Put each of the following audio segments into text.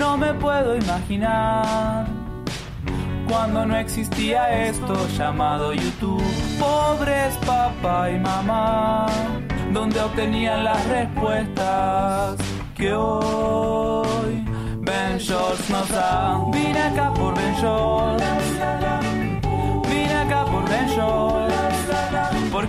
No me puedo imaginar cuando no existía esto llamado YouTube. Pobres papá y mamá, donde obtenían las respuestas que hoy Ben Shorts nos da. Vine acá por Ben Shorts. Vine acá por Ben Shorts. ¿Por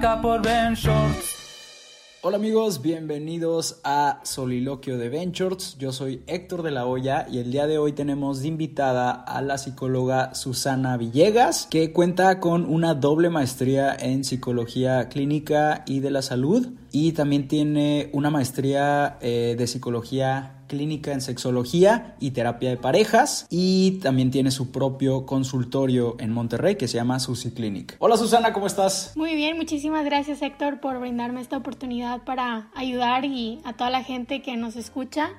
por Ben Shorts. Hola amigos, bienvenidos a Soliloquio de Ventures. Yo soy Héctor de la Hoya y el día de hoy tenemos de invitada a la psicóloga Susana Villegas, que cuenta con una doble maestría en psicología clínica y de la salud y también tiene una maestría eh, de psicología clínica en sexología y terapia de parejas y también tiene su propio consultorio en Monterrey que se llama Susi Clinic. Hola Susana, ¿cómo estás? Muy bien, muchísimas gracias Héctor por brindarme esta oportunidad para ayudar y a toda la gente que nos escucha.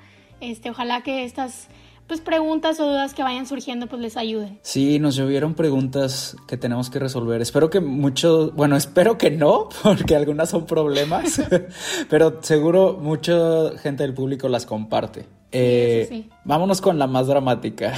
Este, ojalá que estas pues preguntas o dudas que vayan surgiendo pues les ayuden. Sí, nos llovieron preguntas que tenemos que resolver. Espero que mucho, bueno, espero que no, porque algunas son problemas, pero seguro mucha gente del público las comparte. Eh, sí. Vámonos con la más dramática.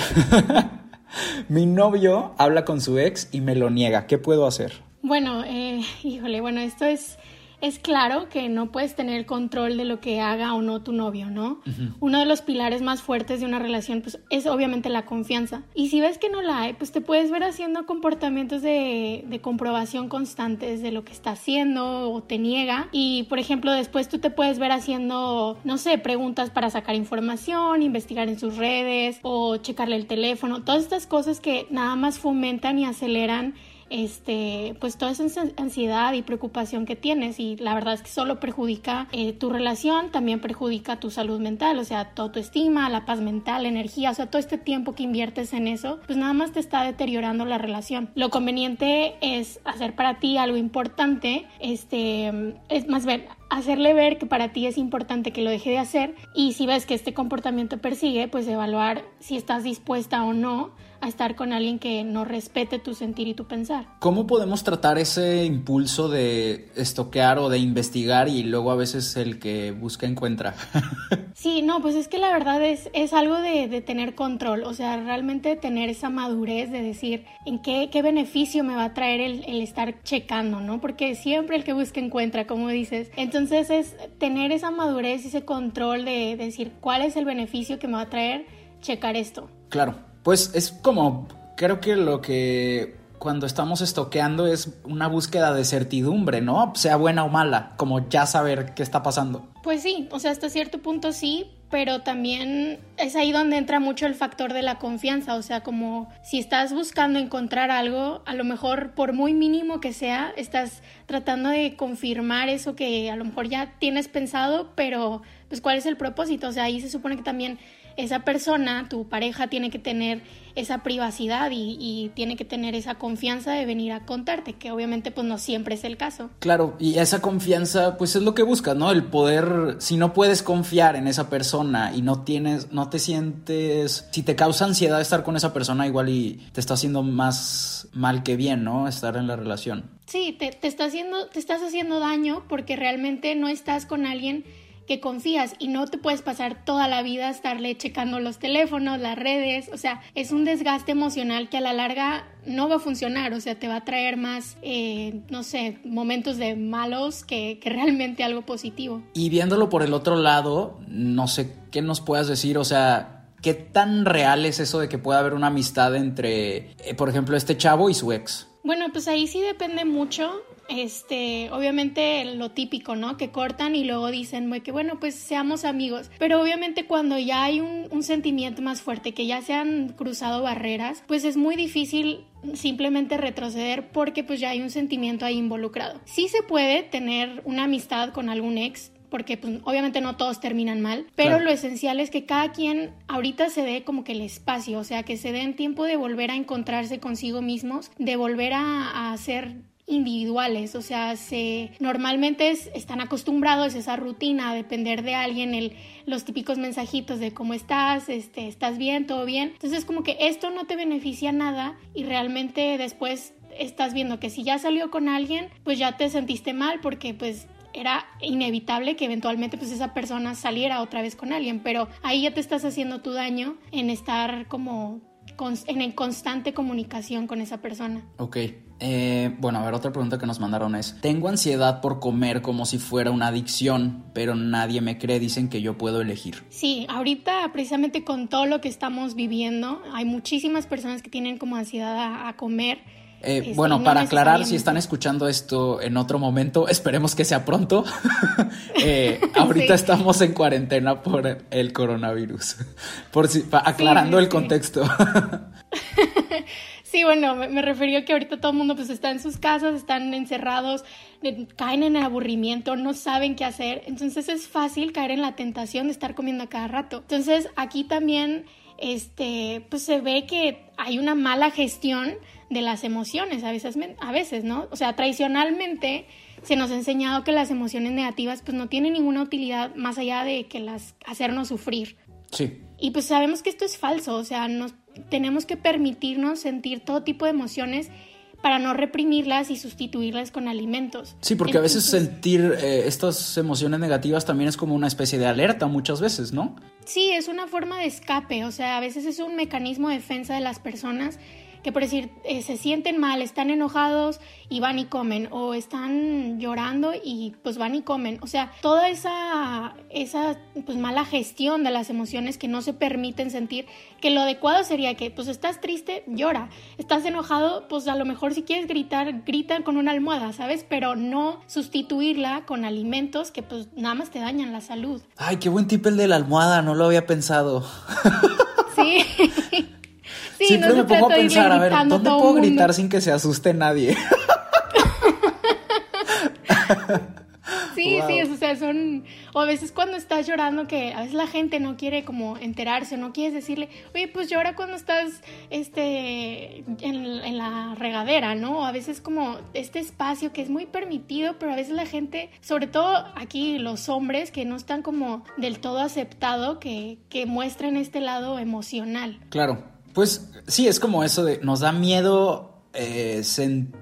Mi novio habla con su ex y me lo niega. ¿Qué puedo hacer? Bueno, eh, híjole, bueno, esto es, es claro que no puedes tener control de lo que haga o no tu novio, ¿no? Uno de los pilares más fuertes de una relación pues, es obviamente la confianza. Y si ves que no la hay, pues te puedes ver haciendo comportamientos de, de comprobación constantes de lo que está haciendo o te niega. Y, por ejemplo, después tú te puedes ver haciendo, no sé, preguntas para sacar información, investigar en sus redes o checarle el teléfono. Todas estas cosas que nada más fomentan y aceleran este, pues toda esa ansi- ansiedad y preocupación que tienes y la verdad es que solo perjudica eh, tu relación, también perjudica tu salud mental, o sea, tu autoestima, la paz mental, la energía, o sea, todo este tiempo que inviertes en eso, pues nada más te está deteriorando la relación. Lo conveniente es hacer para ti algo importante, este, es más bien hacerle ver que para ti es importante que lo deje de hacer y si ves que este comportamiento persigue, pues evaluar si estás dispuesta o no a estar con alguien que no respete tu sentir y tu pensar. ¿Cómo podemos tratar ese impulso de estoquear o de investigar y luego a veces el que busca encuentra? Sí, no, pues es que la verdad es, es algo de, de tener control, o sea, realmente tener esa madurez de decir en qué, qué beneficio me va a traer el, el estar checando, ¿no? Porque siempre el que busca encuentra, como dices. Entonces es tener esa madurez, ese control de, de decir cuál es el beneficio que me va a traer checar esto. Claro, pues es como, creo que lo que cuando estamos estoqueando es una búsqueda de certidumbre, ¿no? Sea buena o mala, como ya saber qué está pasando. Pues sí, o sea, hasta cierto punto sí, pero también es ahí donde entra mucho el factor de la confianza, o sea, como si estás buscando encontrar algo, a lo mejor por muy mínimo que sea, estás tratando de confirmar eso que a lo mejor ya tienes pensado, pero pues cuál es el propósito, o sea, ahí se supone que también esa persona, tu pareja, tiene que tener esa privacidad y, y, tiene que tener esa confianza de venir a contarte, que obviamente pues no siempre es el caso. Claro, y esa confianza pues es lo que buscas, ¿no? El poder, si no puedes confiar en esa persona y no tienes, no te sientes, si te causa ansiedad estar con esa persona igual y te está haciendo más mal que bien, ¿no? Estar en la relación. Sí, te, te, está haciendo, te estás haciendo daño porque realmente no estás con alguien que confías y no te puedes pasar toda la vida estarle checando los teléfonos, las redes, o sea, es un desgaste emocional que a la larga no va a funcionar, o sea, te va a traer más, eh, no sé, momentos de malos que, que, realmente algo positivo. Y viéndolo por el otro lado, no sé qué nos puedas decir, o sea, ¿qué tan real es eso de que pueda haber una amistad entre, eh, por ejemplo, este chavo y su ex? Bueno, pues ahí sí depende mucho este, obviamente lo típico, ¿no? Que cortan y luego dicen, que bueno, pues seamos amigos. Pero obviamente cuando ya hay un, un sentimiento más fuerte, que ya se han cruzado barreras, pues es muy difícil simplemente retroceder porque pues ya hay un sentimiento ahí involucrado. Sí se puede tener una amistad con algún ex, porque pues, obviamente no todos terminan mal, pero lo esencial es que cada quien ahorita se dé como que el espacio, o sea, que se den tiempo de volver a encontrarse consigo mismos, de volver a, a ser individuales, o sea, se normalmente están acostumbrados a esa rutina, a depender de alguien, el, los típicos mensajitos de cómo estás, este, estás bien, todo bien. Entonces, como que esto no te beneficia nada y realmente después estás viendo que si ya salió con alguien, pues ya te sentiste mal porque pues era inevitable que eventualmente pues esa persona saliera otra vez con alguien, pero ahí ya te estás haciendo tu daño en estar como en constante comunicación con esa persona. Ok. Eh, bueno, a ver, otra pregunta que nos mandaron es, tengo ansiedad por comer como si fuera una adicción, pero nadie me cree, dicen que yo puedo elegir. Sí, ahorita precisamente con todo lo que estamos viviendo, hay muchísimas personas que tienen como ansiedad a comer eh, este, bueno, para aclarar, si están escuchando esto en otro momento, esperemos que sea pronto. Eh, ahorita estamos en cuarentena por el coronavirus. Por si, aclarando el contexto. Sí, bueno, me, refería a que ahorita todo el mundo pues está en sus casas, están encerrados, caen en el aburrimiento, no saben qué hacer. Entonces es fácil caer en la tentación de estar comiendo a cada rato. Entonces aquí también este, pues se ve que hay una mala gestión de las emociones a veces, a veces, ¿no? O sea, tradicionalmente se nos ha enseñado que las emociones negativas pues no tienen ninguna utilidad más allá de que las hacernos sufrir. Sí. Y pues sabemos que esto es falso, o sea, nos tenemos que permitirnos sentir todo tipo de emociones para no reprimirlas y sustituirlas con alimentos. Sí, porque a veces sentir eh, estas emociones negativas también es como una especie de alerta muchas veces, ¿no? Sí, es una forma de escape, o sea, a veces es un mecanismo de defensa de las personas que por decir eh, se sienten mal, están enojados y van y comen, o están llorando y pues van y comen. O sea, toda esa, esa pues mala gestión de las emociones que no se permiten sentir, que lo adecuado sería que pues estás triste, llora, estás enojado, pues a lo mejor si quieres gritar, grita con una almohada, ¿sabes? Pero no sustituirla con alimentos que pues nada más te dañan la salud. Ay, qué buen tip el de la almohada, no lo había pensado. Sí. Siempre me pongo a pensar, a ver, ¿dónde puedo gritar sin que se asuste nadie? Sí, sí, o sea, son, o a veces cuando estás llorando que a veces la gente no quiere como enterarse, no quieres decirle, oye, pues llora cuando estás, este, en, en, la regadera, ¿no? O a veces como este espacio que es muy permitido, pero a veces la gente, sobre todo aquí los hombres que no están como del todo aceptado, que, que muestran este lado emocional. Claro, pues sí, es como eso de nos da miedo, eh,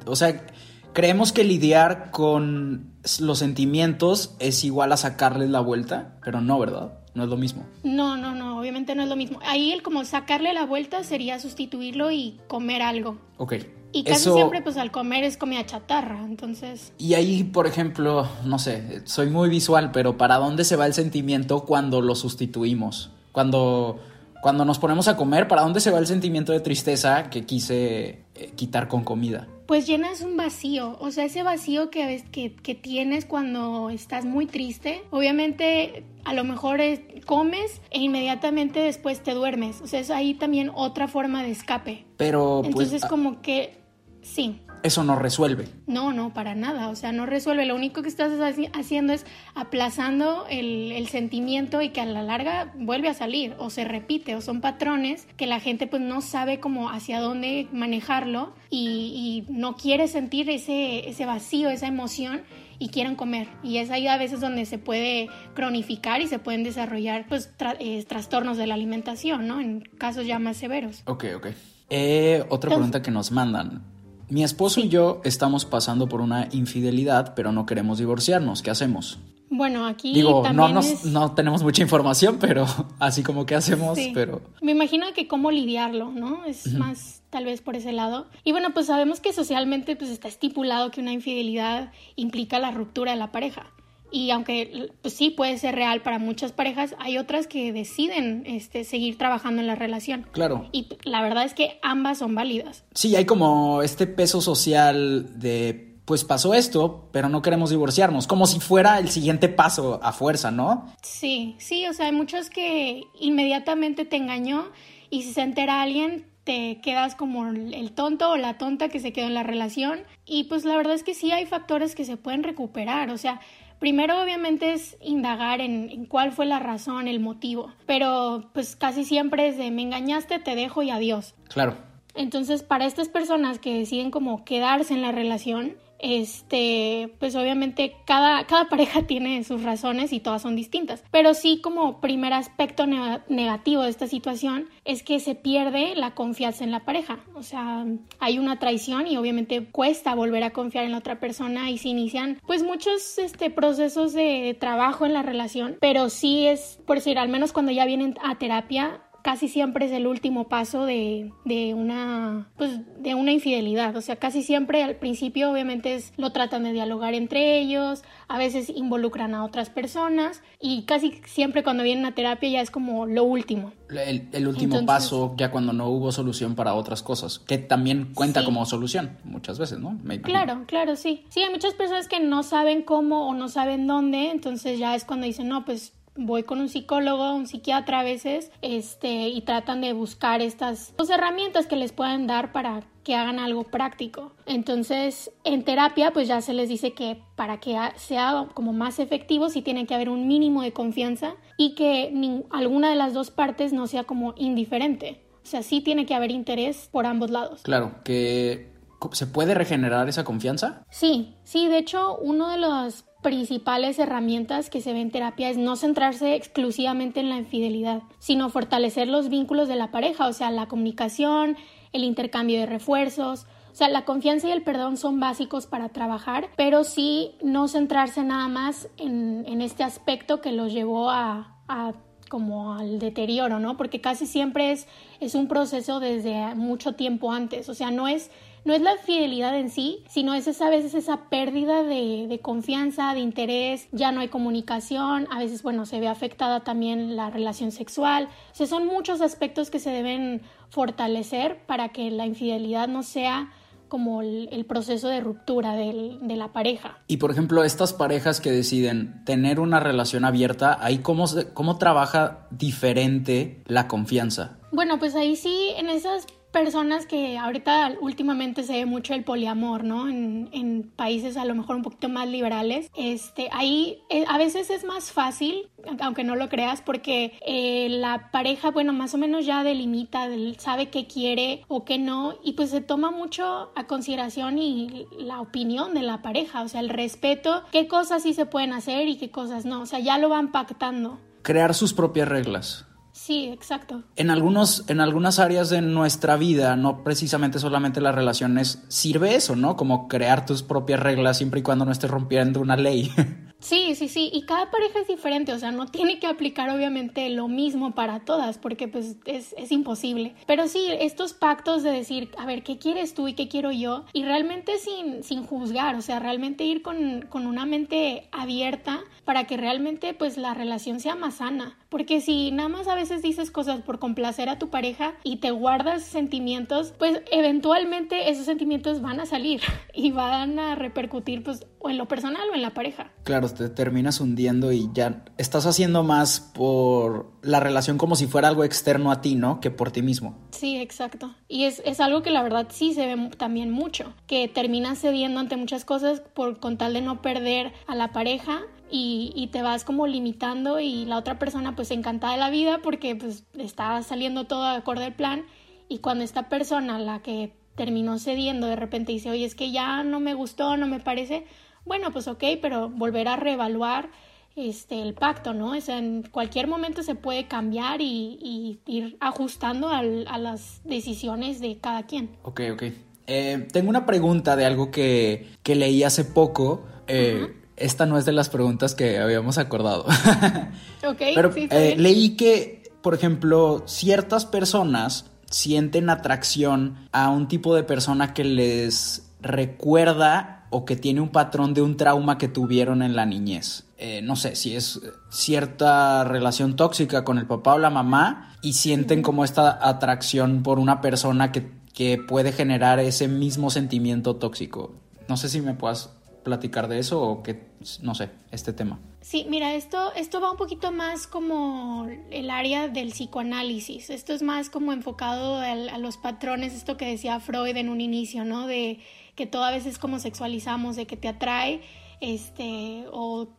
o sea, creemos que lidiar con los sentimientos es igual a sacarles la vuelta, pero no, ¿verdad? No es lo mismo. No, no, no, obviamente no es lo mismo. Ahí el como sacarle la vuelta sería sustituirlo y comer algo. Ok. Y casi siempre pues al comer es comida chatarra, entonces... Y ahí, por ejemplo, no sé, soy muy visual, pero ¿para dónde se va el sentimiento cuando lo sustituimos? Cuando cuando nos ponemos a comer, ¿para dónde se va el sentimiento de tristeza que quise eh, quitar con comida? Pues llenas un vacío, o sea, ese vacío que, que, que tienes cuando estás muy triste, obviamente a lo mejor comes e inmediatamente después te duermes, o sea, es ahí también otra forma de escape. Pero... Pues, Entonces como que sí eso no resuelve. No, no, para nada. O sea, no resuelve. Lo único que estás haciendo es aplazando el, sentimiento y que a la larga vuelve a salir o se repite o son patrones que la gente pues no sabe cómo hacia dónde manejarlo y, no quiere sentir ese, ese vacío, esa emoción y quieren comer. Y es ahí a veces donde se puede cronificar y se pueden desarrollar pues eh, trastornos de la alimentación, ¿no? En casos ya más severos. Ok, ok. Eh, otra pregunta que nos mandan. Mi esposo y yo estamos pasando por una infidelidad, pero no queremos divorciarnos. ¿Qué hacemos? Bueno, aquí digo, no, no tenemos mucha información, pero así como qué hacemos, pero... Me imagino que cómo lidiarlo, ¿no? Es más tal vez por ese lado. Y bueno, pues sabemos que socialmente pues está estipulado que una infidelidad implica la ruptura de la pareja. Y aunque pues sí puede ser real para muchas parejas, hay otras que deciden este, seguir trabajando en la relación. Claro. Y la verdad es que ambas son válidas. Sí, hay como este peso social de pues pasó esto, pero no queremos divorciarnos, como si fuera el siguiente paso a fuerza, ¿no? Sí, sí, o sea, hay muchos que inmediatamente te engañó y si se entera alguien te quedas como el tonto o la tonta que se quedó en la relación y pues la verdad es que sí hay factores que se pueden recuperar, o sea, Primero obviamente es indagar en, en, cuál fue la razón, el motivo, pero pues casi siempre es de me engañaste, te dejo y adiós. Claro. Entonces para estas personas que deciden como quedarse en la relación, este, pues obviamente cada, cada pareja tiene sus razones y todas son distintas. Pero sí como primer aspecto negativo de esta situación es que se pierde la confianza en la pareja. O sea, hay una traición y obviamente cuesta volver a confiar en la otra persona y se inician pues muchos este, procesos de trabajo en la relación. Pero sí es, por decir, al menos cuando ya vienen a terapia, casi siempre es el último paso de, de, una pues de una infidelidad. O sea casi siempre al principio obviamente es, lo tratan de dialogar entre ellos a veces involucran a otras personas y casi siempre cuando vienen a terapia ya es como lo último. El, último paso ya cuando no hubo solución para otras cosas que también cuenta como solución muchas veces no claro claro sí. Sí hay muchas personas que no saben cómo o no saben dónde entonces ya es cuando dicen no pues voy con un psicólogo, un psiquiatra a veces, este, y tratan de buscar estas dos herramientas que les puedan dar para que hagan algo práctico. Entonces, en terapia, pues ya se les dice que para que sea como más efectivo, sí tiene que haber un mínimo de confianza y que alguna de las dos partes no sea como indiferente. O sea, sí tiene que haber interés por ambos lados. Claro, que ¿Se puede regenerar esa confianza? Sí, sí, de hecho, uno de los principales herramientas que se ve en terapia es no centrarse exclusivamente en la infidelidad, sino fortalecer los vínculos de la pareja, o sea, la comunicación, el intercambio de refuerzos, o sea, la confianza y el perdón son básicos para trabajar, pero sí no centrarse nada más en, este aspecto que los llevó a, a como al deterioro, ¿no? Porque casi siempre es, es un proceso desde mucho tiempo antes, o sea, no es no es la fidelidad en sí, sino es esa, a veces esa pérdida de, de, confianza, de interés, ya no hay comunicación, a veces, bueno, se ve afectada también la relación sexual. O sea, son muchos aspectos que se deben fortalecer para que la infidelidad no sea como el, proceso de ruptura de la pareja. Y por ejemplo, estas parejas que deciden tener una relación abierta, ahí cómo, cómo trabaja diferente la confianza. Bueno, pues ahí sí, en esas personas que ahorita últimamente se ve mucho el poliamor, ¿no? En, países a lo mejor un poquito más liberales. Este, ahí eh, a veces es más fácil, aunque no lo creas, porque eh, la pareja, bueno, más o menos ya delimita, sabe qué quiere o qué no, y pues se toma mucho a consideración y la opinión de la pareja, o sea, el respeto, qué cosas sí se pueden hacer y qué cosas no, o sea, ya lo van pactando. Crear sus propias reglas. Sí, exacto. En, algunos, en algunas áreas de nuestra vida, no precisamente solamente las relaciones, sirve eso, ¿no? Como crear tus propias reglas siempre y cuando no estés rompiendo una ley. Sí, sí, sí, y cada pareja es diferente, o sea, no tiene que aplicar obviamente lo mismo para todas, porque pues es, es, imposible. Pero sí, estos pactos de decir, a ver, ¿qué quieres tú y qué quiero yo? Y realmente sin, sin juzgar, o sea, realmente ir con, con una mente abierta para que realmente pues la relación sea más sana. Porque si nada más a veces dices cosas por complacer a tu pareja y te guardas sentimientos, pues eventualmente esos sentimientos van a salir y van a repercutir pues o en lo personal o en la pareja. Claro, te terminas hundiendo y ya estás haciendo más por la relación como si fuera algo externo a ti, ¿no? Que por ti mismo. Sí, exacto. Y es, es algo que la verdad sí se ve también mucho, que terminas cediendo ante muchas cosas por con tal de no perder a la pareja y, y, te vas como limitando y la otra persona pues encantada de la vida porque pues está saliendo todo acorde al plan y cuando esta persona, la que terminó cediendo, de repente dice, oye, es que ya no me gustó, no me parece, bueno, pues ok, pero volver a reevaluar este, el pacto, ¿no? O sea, en cualquier momento se puede cambiar y, ir ajustando a las decisiones de cada quien. Ok, ok. Eh, tengo una pregunta de algo que, que leí hace poco. Eh, esta no es de las preguntas que habíamos acordado. ok, pero eh, leí que, por ejemplo, ciertas personas sienten atracción a un tipo de persona que les recuerda o que tiene un patrón de un trauma que tuvieron en la niñez. Eh, no sé si es cierta relación tóxica con el papá o la mamá y sienten como esta atracción por una persona que, que puede generar ese mismo sentimiento tóxico. No sé si me puedas platicar de eso o que, no sé, este tema. Sí, mira, esto, esto va un poquito más como el área del psicoanálisis. Esto es más como enfocado a, a los patrones, esto que decía Freud en un inicio, ¿no? De que todo a veces como sexualizamos, de que te atrae, este, o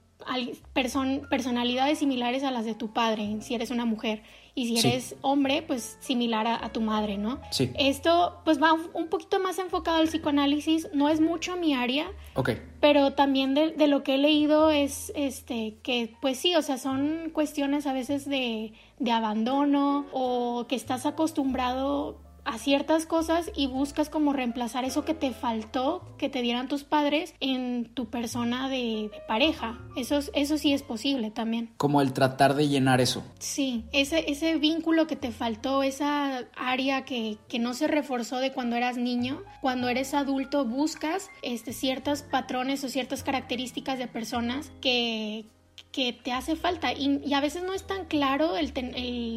person personalidades similares a las de tu padre, si eres una mujer. Y si eres hombre, pues similar a, tu madre, ¿no? Sí. Esto pues va un poquito más enfocado al psicoanálisis, no es mucho mi área. Ok. Pero también de, de, lo que he leído es este que pues sí, o sea, son cuestiones a veces de, de abandono o que estás acostumbrado a ciertas cosas y buscas como reemplazar eso que te faltó, que te dieran tus padres en tu persona de, pareja. Eso, eso sí es posible también. Como el tratar de llenar eso. Sí, ese, ese vínculo que te faltó, esa área que, que no se reforzó de cuando eras niño, cuando eres adulto buscas este, ciertos patrones o ciertas características de personas que, que te hace falta. Y, a veces no es tan claro el,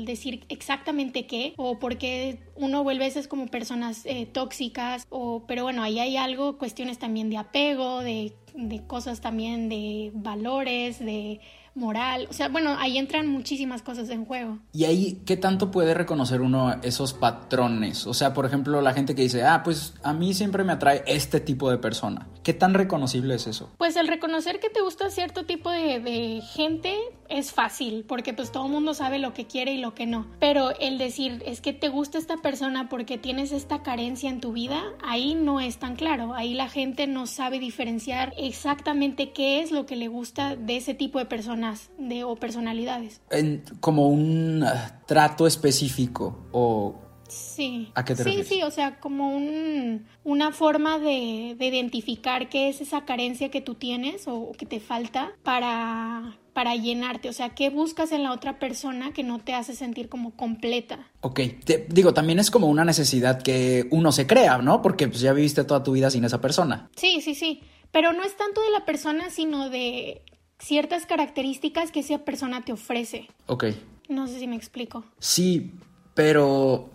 decir exactamente qué o por qué uno vuelve a veces como personas eh, tóxicas o pero bueno ahí hay algo cuestiones también de apego de, de cosas también de valores de moral. O sea, bueno, ahí entran muchísimas cosas en juego. ¿Y ahí qué tanto puede reconocer uno esos patrones? O sea, por ejemplo, la gente que dice, ah, pues a mí siempre me atrae este tipo de persona. ¿Qué tan reconocible es eso? Pues el reconocer que te gusta cierto tipo de, de gente es fácil, porque pues todo el mundo sabe lo que quiere y lo que no. Pero el decir, es que te gusta esta persona porque tienes esta carencia en tu vida, ahí no es tan claro. Ahí la gente no sabe diferenciar exactamente qué es lo que le gusta de ese tipo de persona de, o personalidades. como un ah, trato específico o... Sí. ¿A qué te sí, sí, o sea, como un, una forma de, de, identificar qué es esa carencia que tú tienes o que te falta para, para llenarte, o sea, qué buscas en la otra persona que no te hace sentir como completa. Ok, te, digo, también es como una necesidad que uno se crea, ¿no? Porque pues ya viviste toda tu vida sin esa persona. Sí, sí, sí, pero no es tanto de la persona, sino de ciertas características que esa persona te ofrece. Ok. No sé si me explico. Sí, pero,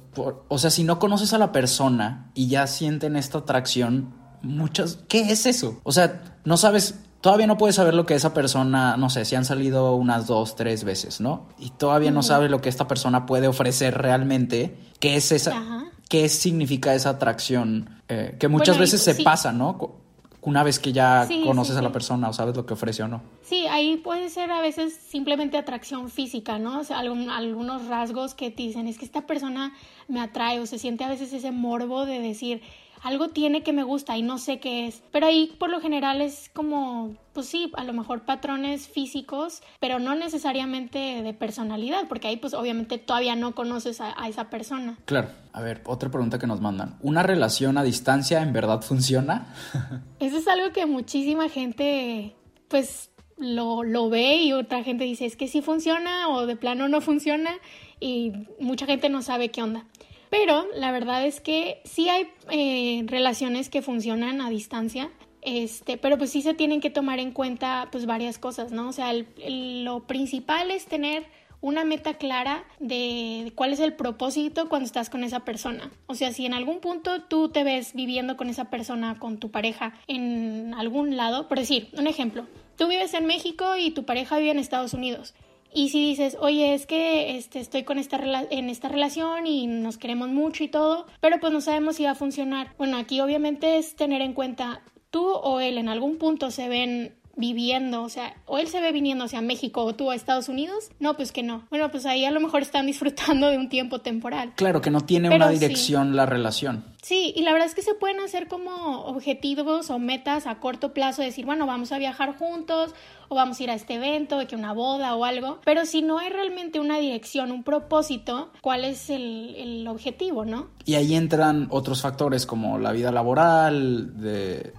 o sea, si no conoces a la persona y ya sienten esta atracción, muchas, ¿qué es eso? O sea, no sabes, todavía no puedes saber lo que esa persona, no sé, si han salido unas dos, tres veces, ¿no? Y todavía no sabes lo que esta persona puede ofrecer realmente, qué es esa, qué significa esa atracción, eh, que muchas veces se pasa, ¿no? una vez que ya conoces a la persona o sabes lo que ofrece o no. Sí, ahí puede ser a veces simplemente atracción física, ¿no? O sea, algunos rasgos que te dicen, es que esta persona me atrae o se siente a veces ese morbo de decir, algo tiene que me gusta y no sé qué es. Pero ahí por lo general es como, pues sí, a lo mejor patrones físicos, pero no necesariamente de personalidad, porque ahí pues obviamente todavía no conoces a, esa persona. Claro. A ver, otra pregunta que nos mandan. ¿Una relación a distancia en verdad funciona? Eso es algo que muchísima gente pues lo, lo ve y otra gente dice es que sí funciona o de plano no funciona y mucha gente no sabe qué onda. Pero la verdad es que sí hay eh, relaciones que funcionan a distancia, este, pero pues sí se tienen que tomar en cuenta pues varias cosas, ¿no? O sea, lo principal es tener una meta clara de cuál es el propósito cuando estás con esa persona. O sea, si en algún punto tú te ves viviendo con esa persona, con tu pareja, en algún lado, por decir, un ejemplo, tú vives en México y tu pareja vive en Estados Unidos. Y si dices, oye, es que este, estoy con esta en esta relación y nos queremos mucho y todo, pero pues no sabemos si va a funcionar. Bueno, aquí obviamente es tener en cuenta tú o él en algún punto se ven viviendo, o sea, o él se ve viniendo hacia México o tú a Estados Unidos, no, pues que no. Bueno, pues ahí a lo mejor están disfrutando de un tiempo temporal. Claro, que no tiene una dirección la relación. Sí, y la verdad es que se pueden hacer como objetivos o metas a corto plazo, decir, bueno, vamos a viajar juntos o vamos a ir a este evento, de que una boda o algo, pero si no hay realmente una dirección, un propósito, ¿cuál es el, el objetivo, no? Y ahí entran otros factores como la vida laboral, de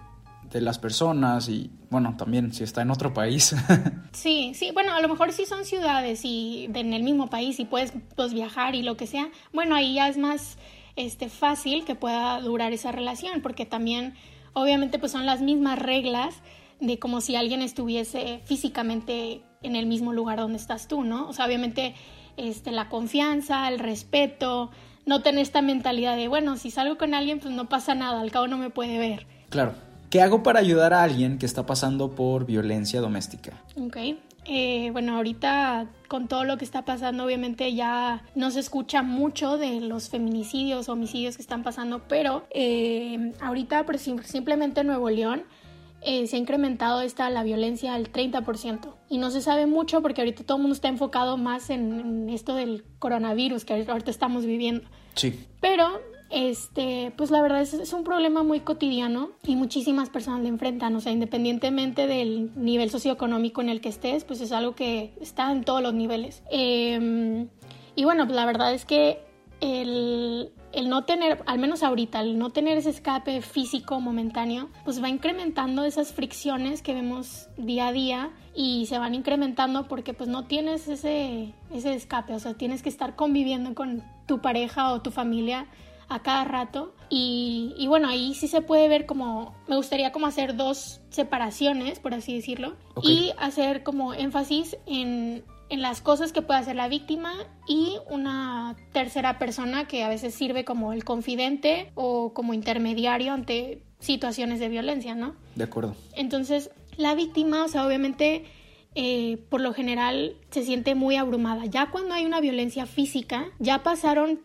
de las personas y bueno, también si está en otro país. sí, sí, bueno, a lo mejor si son ciudades y en el mismo país y puedes pues, viajar y lo que sea, bueno, ahí ya es más este, fácil que pueda durar esa relación porque también obviamente pues son las mismas reglas de como si alguien estuviese físicamente en el mismo lugar donde estás tú, ¿no? O sea, obviamente este, la confianza, el respeto, no tener esta mentalidad de, bueno, si salgo con alguien pues no pasa nada, al cabo no me puede ver. Claro. ¿Qué hago para ayudar a alguien que está pasando por violencia doméstica? Ok. Eh, bueno, ahorita con todo lo que está pasando, obviamente ya no se escucha mucho de los feminicidios homicidios que están pasando, pero eh, ahorita simplemente en Nuevo León eh, se ha incrementado esta la violencia al 30%. Y no se sabe mucho porque ahorita todo el mundo está enfocado más en, en esto del coronavirus que ahorita estamos viviendo. Sí. Pero este, pues la verdad es, un problema muy cotidiano y muchísimas personas le enfrentan, o sea, independientemente del nivel socioeconómico en el que estés, pues es algo que está en todos los niveles. Eh, y bueno, pues la verdad es que el, el no tener, al menos ahorita, el no tener ese escape físico momentáneo, pues va incrementando esas fricciones que vemos día a día y se van incrementando porque pues no tienes ese, ese escape, o sea, tienes que estar conviviendo con tu pareja o tu familia a cada rato y, y, bueno ahí sí se puede ver como me gustaría como hacer dos separaciones por así decirlo okay. y hacer como énfasis en, en las cosas que puede hacer la víctima y una tercera persona que a veces sirve como el confidente o como intermediario ante situaciones de violencia, ¿no? De acuerdo. Entonces, la víctima, o sea, obviamente, eh, por lo general se siente muy abrumada. Ya cuando hay una violencia física, ya pasaron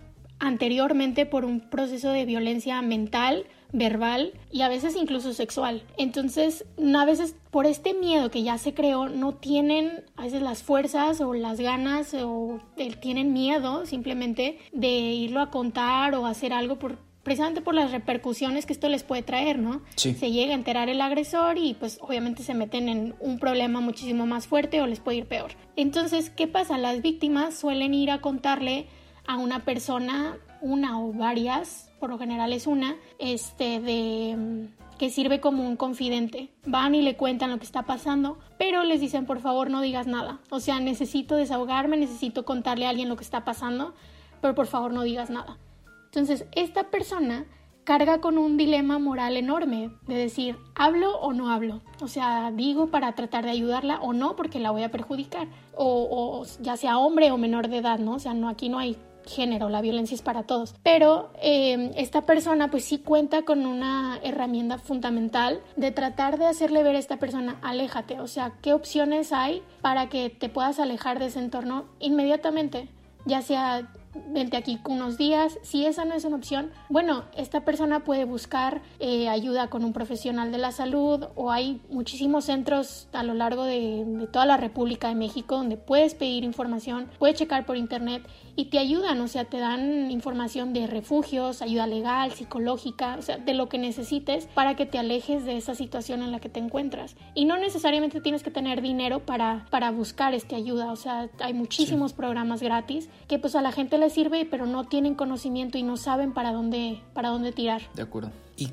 anteriormente por un proceso de violencia mental, verbal y a veces incluso sexual. Entonces, a veces por este miedo que ya se creó, no tienen a veces las fuerzas o las ganas o tienen miedo simplemente de irlo a contar o hacer algo por precisamente por las repercusiones que esto les puede traer, ¿no? Sí. Se llega a enterar el agresor y pues obviamente se meten en un problema muchísimo más fuerte o les puede ir peor. Entonces, ¿qué pasa? Las víctimas suelen ir a contarle a una persona, una o varias, por lo general es una, este, de que sirve como un confidente. Van y le cuentan lo que está pasando, pero les dicen, por favor, no digas nada. O sea, necesito desahogarme, necesito contarle a alguien lo que está pasando, pero por favor no digas nada. Entonces, esta persona carga con un dilema moral enorme de decir, ¿hablo o no hablo? O sea, digo para tratar de ayudarla o no porque la voy a perjudicar. O, o ya sea hombre o menor de edad, ¿no? O sea, no, aquí no hay género, la violencia es para todos. Pero eh, esta persona pues sí cuenta con una herramienta fundamental de tratar de hacerle ver a esta persona, aléjate, o sea, qué opciones hay para que te puedas alejar de ese entorno inmediatamente, ya sea vente aquí unos días. Si esa no es una opción, bueno, esta persona puede buscar eh, ayuda con un profesional de la salud o hay muchísimos centros a lo largo de, de, toda la República de México donde puedes pedir información, puedes checar por internet y te ayudan, o sea, te dan información de refugios, ayuda legal, psicológica, o sea, de lo que necesites para que te alejes de esa situación en la que te encuentras. Y no necesariamente tienes que tener dinero para, para buscar esta ayuda, o sea, hay muchísimos sí. programas gratis que pues a la gente le sirve, pero no tienen conocimiento y no saben para dónde, para dónde tirar. De acuerdo. ¿Y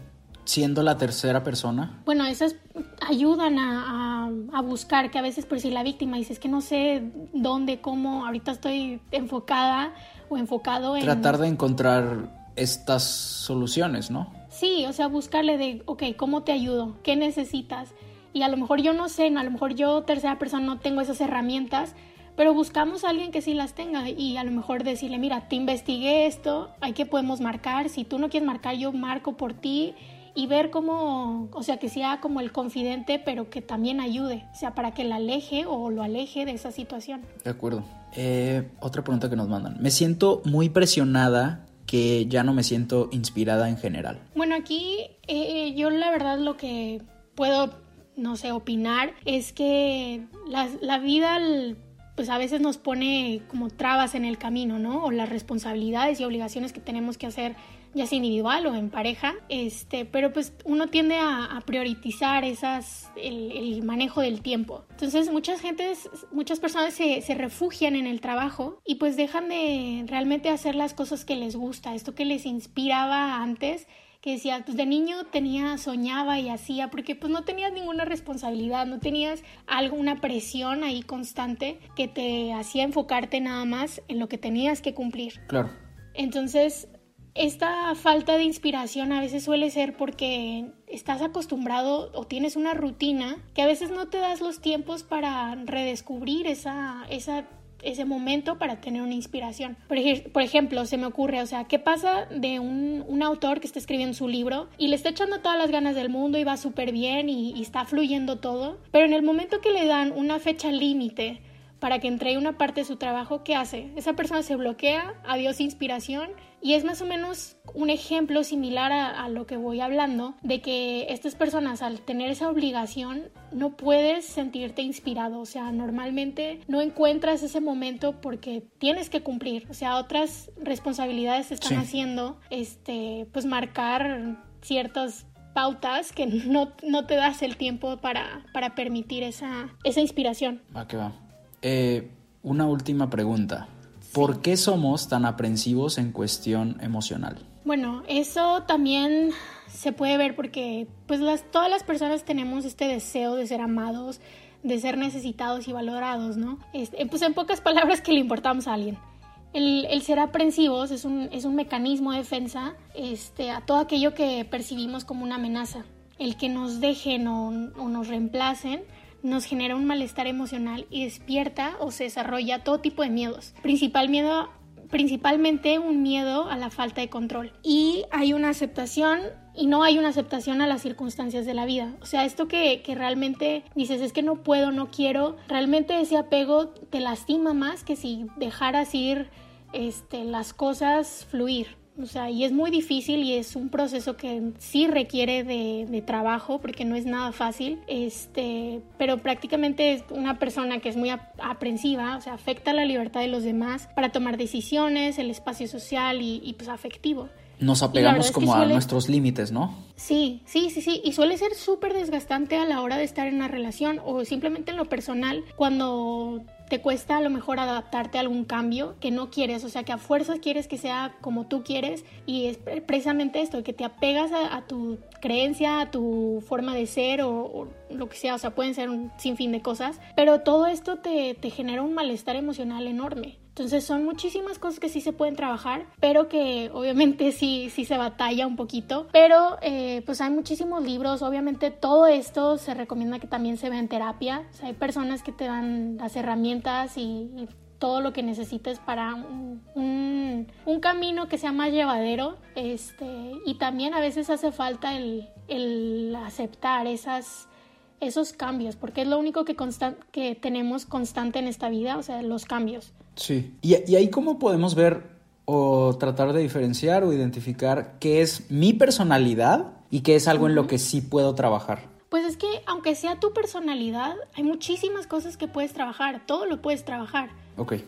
siendo la tercera persona? Bueno, esas ayudan a, a, a, buscar, que a veces por si la víctima dice, es que no sé dónde, cómo, ahorita estoy enfocada o enfocado en... Tratar de encontrar estas soluciones, ¿no? Sí, o sea, buscarle de, ok, ¿cómo te ayudo? ¿Qué necesitas? Y a lo mejor yo no sé, a lo mejor yo, tercera persona, no tengo esas herramientas, pero buscamos a alguien que sí las tenga y a lo mejor decirle, mira, te investigué esto, hay que podemos marcar, si tú no quieres marcar, yo marco por ti y ver cómo, o sea, que sea como el confidente, pero que también ayude, o sea, para que la aleje o lo aleje de esa situación. De acuerdo. Eh, otra pregunta que nos mandan. Me siento muy presionada que ya no me siento inspirada en general. Bueno, aquí eh, yo la verdad lo que puedo, no sé, opinar es que la, la vida pues a veces nos pone como trabas en el camino, ¿no? O las responsabilidades y obligaciones que tenemos que hacer ya sea individual o en pareja, este, pero pues uno tiende a, a priorizar esas, el, el, manejo del tiempo. Entonces muchas gentes, muchas personas se, se, refugian en el trabajo y pues dejan de realmente hacer las cosas que les gusta, esto que les inspiraba antes que decía, pues de niño tenía, soñaba y hacía, porque pues no tenías ninguna responsabilidad, no tenías alguna presión ahí constante que te hacía enfocarte nada más en lo que tenías que cumplir. Claro. Entonces, esta falta de inspiración a veces suele ser porque estás acostumbrado o tienes una rutina que a veces no te das los tiempos para redescubrir esa, esa ese momento para tener una inspiración. Por, ejemplo, se me ocurre, o sea, ¿qué pasa de un, un, autor que está escribiendo su libro y le está echando todas las ganas del mundo y va súper bien y, y está fluyendo todo? Pero en el momento que le dan una fecha límite para que entregue una parte de su trabajo, ¿qué hace? Esa persona se bloquea, adiós inspiración y es más o menos un ejemplo similar a, lo que voy hablando, de que estas personas al tener esa obligación no puedes sentirte inspirado, o sea, normalmente no encuentras ese momento porque tienes que cumplir, o sea, otras responsabilidades te están haciendo, este, pues marcar ciertas pautas que no, no, te das el tiempo para, para permitir esa, esa inspiración. Va que va. Eh, una última pregunta. ¿Por qué somos tan aprensivos en cuestión emocional? Bueno, eso también se puede ver porque pues las, todas las personas tenemos este deseo de ser amados, de ser necesitados y valorados, ¿no? Este, pues en pocas palabras que le importamos a alguien. El, ser aprensivos es un, es un, mecanismo de defensa este, a todo aquello que percibimos como una amenaza. El que nos dejen o, o nos reemplacen nos genera un malestar emocional y despierta o se desarrolla todo tipo de miedos. Principal miedo principalmente un miedo a la falta de control. Y hay una aceptación y no hay una aceptación a las circunstancias de la vida. O sea, esto que, que, realmente dices es que no puedo, no quiero, realmente ese apego te lastima más que si dejaras ir este, las cosas fluir. O sea, y es muy difícil y es un proceso que sí requiere de, trabajo porque no es nada fácil. Este, pero prácticamente es una persona que es muy aprensiva, o sea, afecta la libertad de los demás para tomar decisiones, el espacio social y, pues afectivo. Nos apegamos como a nuestros límites, ¿no? Sí, sí, sí, sí. Y suele ser súper desgastante a la hora de estar en una relación o simplemente en lo personal cuando te cuesta a lo mejor adaptarte a algún cambio que no quieres, o sea, que a fuerzas quieres que sea como tú quieres y es precisamente esto, que te apegas a, tu creencia, a tu forma de ser o, lo que sea, o sea, pueden ser un sinfín de cosas, pero todo esto te, te genera un malestar emocional enorme. Entonces son muchísimas cosas que sí se pueden trabajar, pero que obviamente sí, sí se batalla un poquito. Pero eh, pues hay muchísimos libros, obviamente todo esto se recomienda que también se vea en terapia. O sea, hay personas que te dan las herramientas y, todo lo que necesites para un, un, camino que sea más llevadero. Este, y también a veces hace falta el, el aceptar esas esos cambios, porque es lo único que, que tenemos constante en esta vida, o sea, los cambios. Sí. ¿Y, y ahí cómo podemos ver o tratar de diferenciar o identificar qué es mi personalidad y qué es algo en lo que sí puedo trabajar? Pues es que aunque sea tu personalidad, hay muchísimas cosas que puedes trabajar, todo lo puedes trabajar.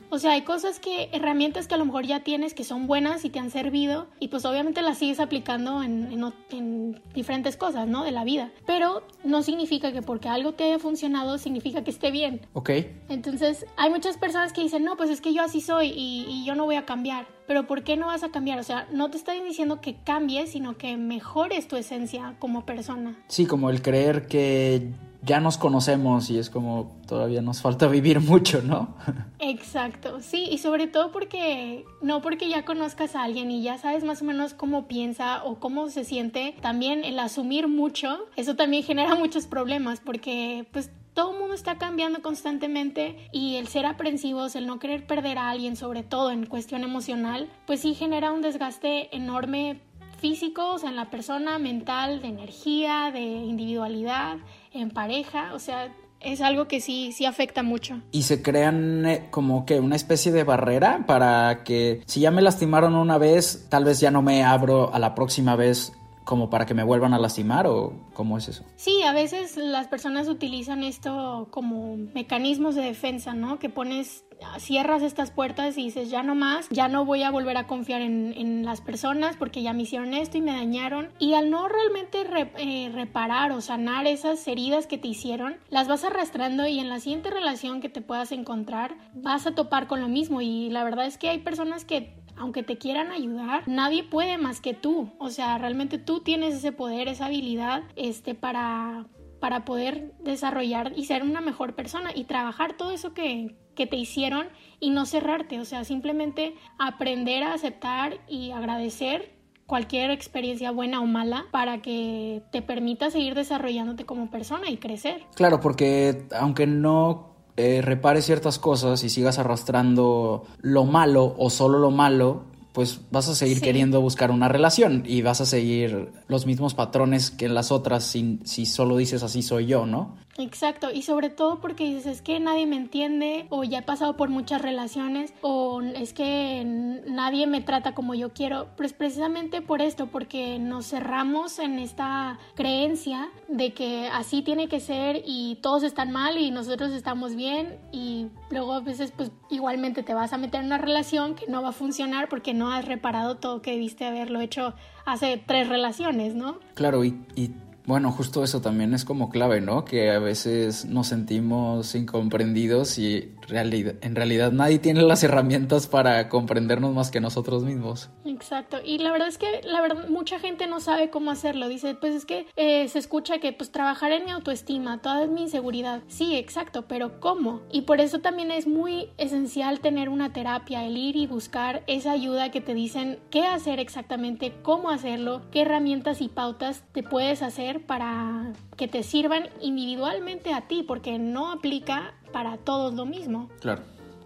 O sea, hay cosas que, herramientas que a lo mejor ya tienes que son buenas y te han servido y pues obviamente las sigues aplicando en, en, diferentes cosas, ¿no? De la vida. Pero no significa que porque algo te haya funcionado significa que esté bien. Ok. Entonces, hay muchas personas que dicen, no, pues es que yo así soy y, y yo no voy a cambiar. Pero ¿por qué no vas a cambiar? O sea, no te estoy diciendo que cambies, sino que mejores tu esencia como persona. Sí, como el creer que ya nos conocemos y es como todavía nos falta vivir mucho, ¿no? Exacto, sí, y sobre todo porque no porque ya conozcas a alguien y ya sabes más o menos cómo piensa o cómo se siente, también el asumir mucho, eso también genera muchos problemas porque pues todo el mundo está cambiando constantemente y el ser aprensivos, el no querer perder a alguien, sobre todo en cuestión emocional, pues sí genera un desgaste enorme físico, o sea, en la persona, mental, de energía, de individualidad, en pareja, o sea, es algo que sí, sí afecta mucho. Y se crean eh, como que una especie de barrera para que si ya me lastimaron una vez, tal vez ya no me abro a la próxima vez como para que me vuelvan a lastimar o cómo es eso? Sí, a veces las personas utilizan esto como mecanismos de defensa, ¿no? Que pones, cierras estas puertas y dices, ya no más, ya no voy a volver a confiar en, en las personas porque ya me hicieron esto y me dañaron. Y al no realmente eh, reparar o sanar esas heridas que te hicieron, las vas arrastrando y en la siguiente relación que te puedas encontrar vas a topar con lo mismo. Y la verdad es que hay personas que aunque te quieran ayudar, nadie puede más que tú. O sea, realmente tú tienes ese poder, esa habilidad, este, para, para poder desarrollar y ser una mejor persona y trabajar todo eso que, que te hicieron y no cerrarte. O sea, simplemente aprender a aceptar y agradecer cualquier experiencia buena o mala para que te permita seguir desarrollándote como persona y crecer. Claro, porque aunque no eh, repares ciertas cosas y sigas arrastrando lo malo o solo lo malo, pues vas a seguir Sí. queriendo buscar una relación y vas a seguir los mismos patrones que en las otras si, si solo dices así soy yo, ¿no? Exacto, y sobre todo porque dices, es que nadie me entiende, o ya he pasado por muchas relaciones, o es que nadie me trata como yo quiero. Pues precisamente por esto, porque nos cerramos en esta creencia de que así tiene que ser y todos están mal y nosotros estamos bien, y luego a veces pues igualmente te vas a meter en una relación que no va a funcionar porque no has reparado todo que debiste haberlo hecho hace tres relaciones, ¿no? Claro, y, y, bueno, justo eso también es como clave, ¿no? Que a veces nos sentimos incomprendidos y en realidad nadie tiene las herramientas para comprendernos más que nosotros mismos. Exacto, y la verdad es que la verdad mucha gente no sabe cómo hacerlo. Dice, pues es que eh, se escucha que pues trabajar en mi autoestima, toda mi inseguridad. Sí, exacto, pero ¿cómo? Y por eso también es muy esencial tener una terapia, el ir y buscar esa ayuda que te dicen qué hacer exactamente, cómo hacerlo, qué herramientas y pautas te puedes hacer para que te sirvan individualmente a ti, porque no aplica para todos lo mismo. Claro,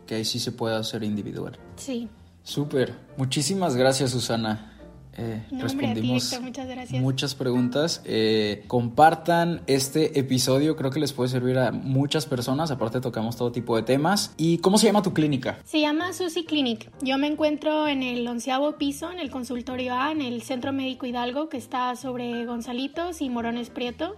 que ahí sí se puede hacer individual. Sí. Súper, muchísimas gracias Susana. Eh, No, respondimos muchas gracias. muchas preguntas. Eh, compartan este episodio, creo que les puede servir a muchas personas. Aparte tocamos todo tipo de temas. ¿Y cómo se llama tu clínica? Se llama Susi Clinic. Yo me encuentro en el onceavo piso, en el consultorio A, en el Centro Médico Hidalgo, que está sobre Gonzalitos y Morones Prieto.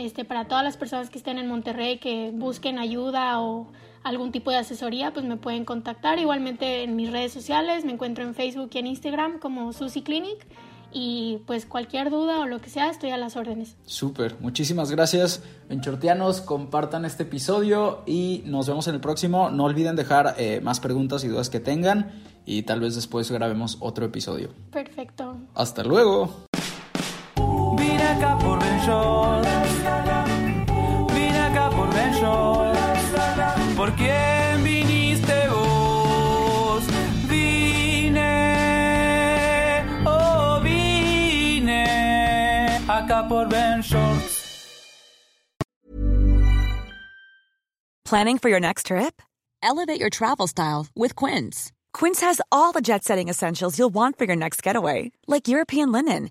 Este, para todas las personas que estén en Monterrey que busquen ayuda o algún tipo de asesoría, pues me pueden contactar. Igualmente en mis redes sociales, me encuentro en Facebook y en Instagram como Susi Clinic. Y pues cualquier duda o lo que sea, estoy a las órdenes. Súper, muchísimas gracias. Benchortianos, compartan este episodio y nos vemos en el próximo. No olviden dejar eh, más preguntas y dudas que tengan y tal vez después grabemos otro episodio. Perfecto. Hasta luego. Acá por Ben. Vine acá por Ben. ¿Por quién viniste vos? Vine, oh vine acá por Ben. Planning for your next trip? Elevate your travel style with Quince. Quince has all the jet setting essentials you'll want for your next getaway, like European linen,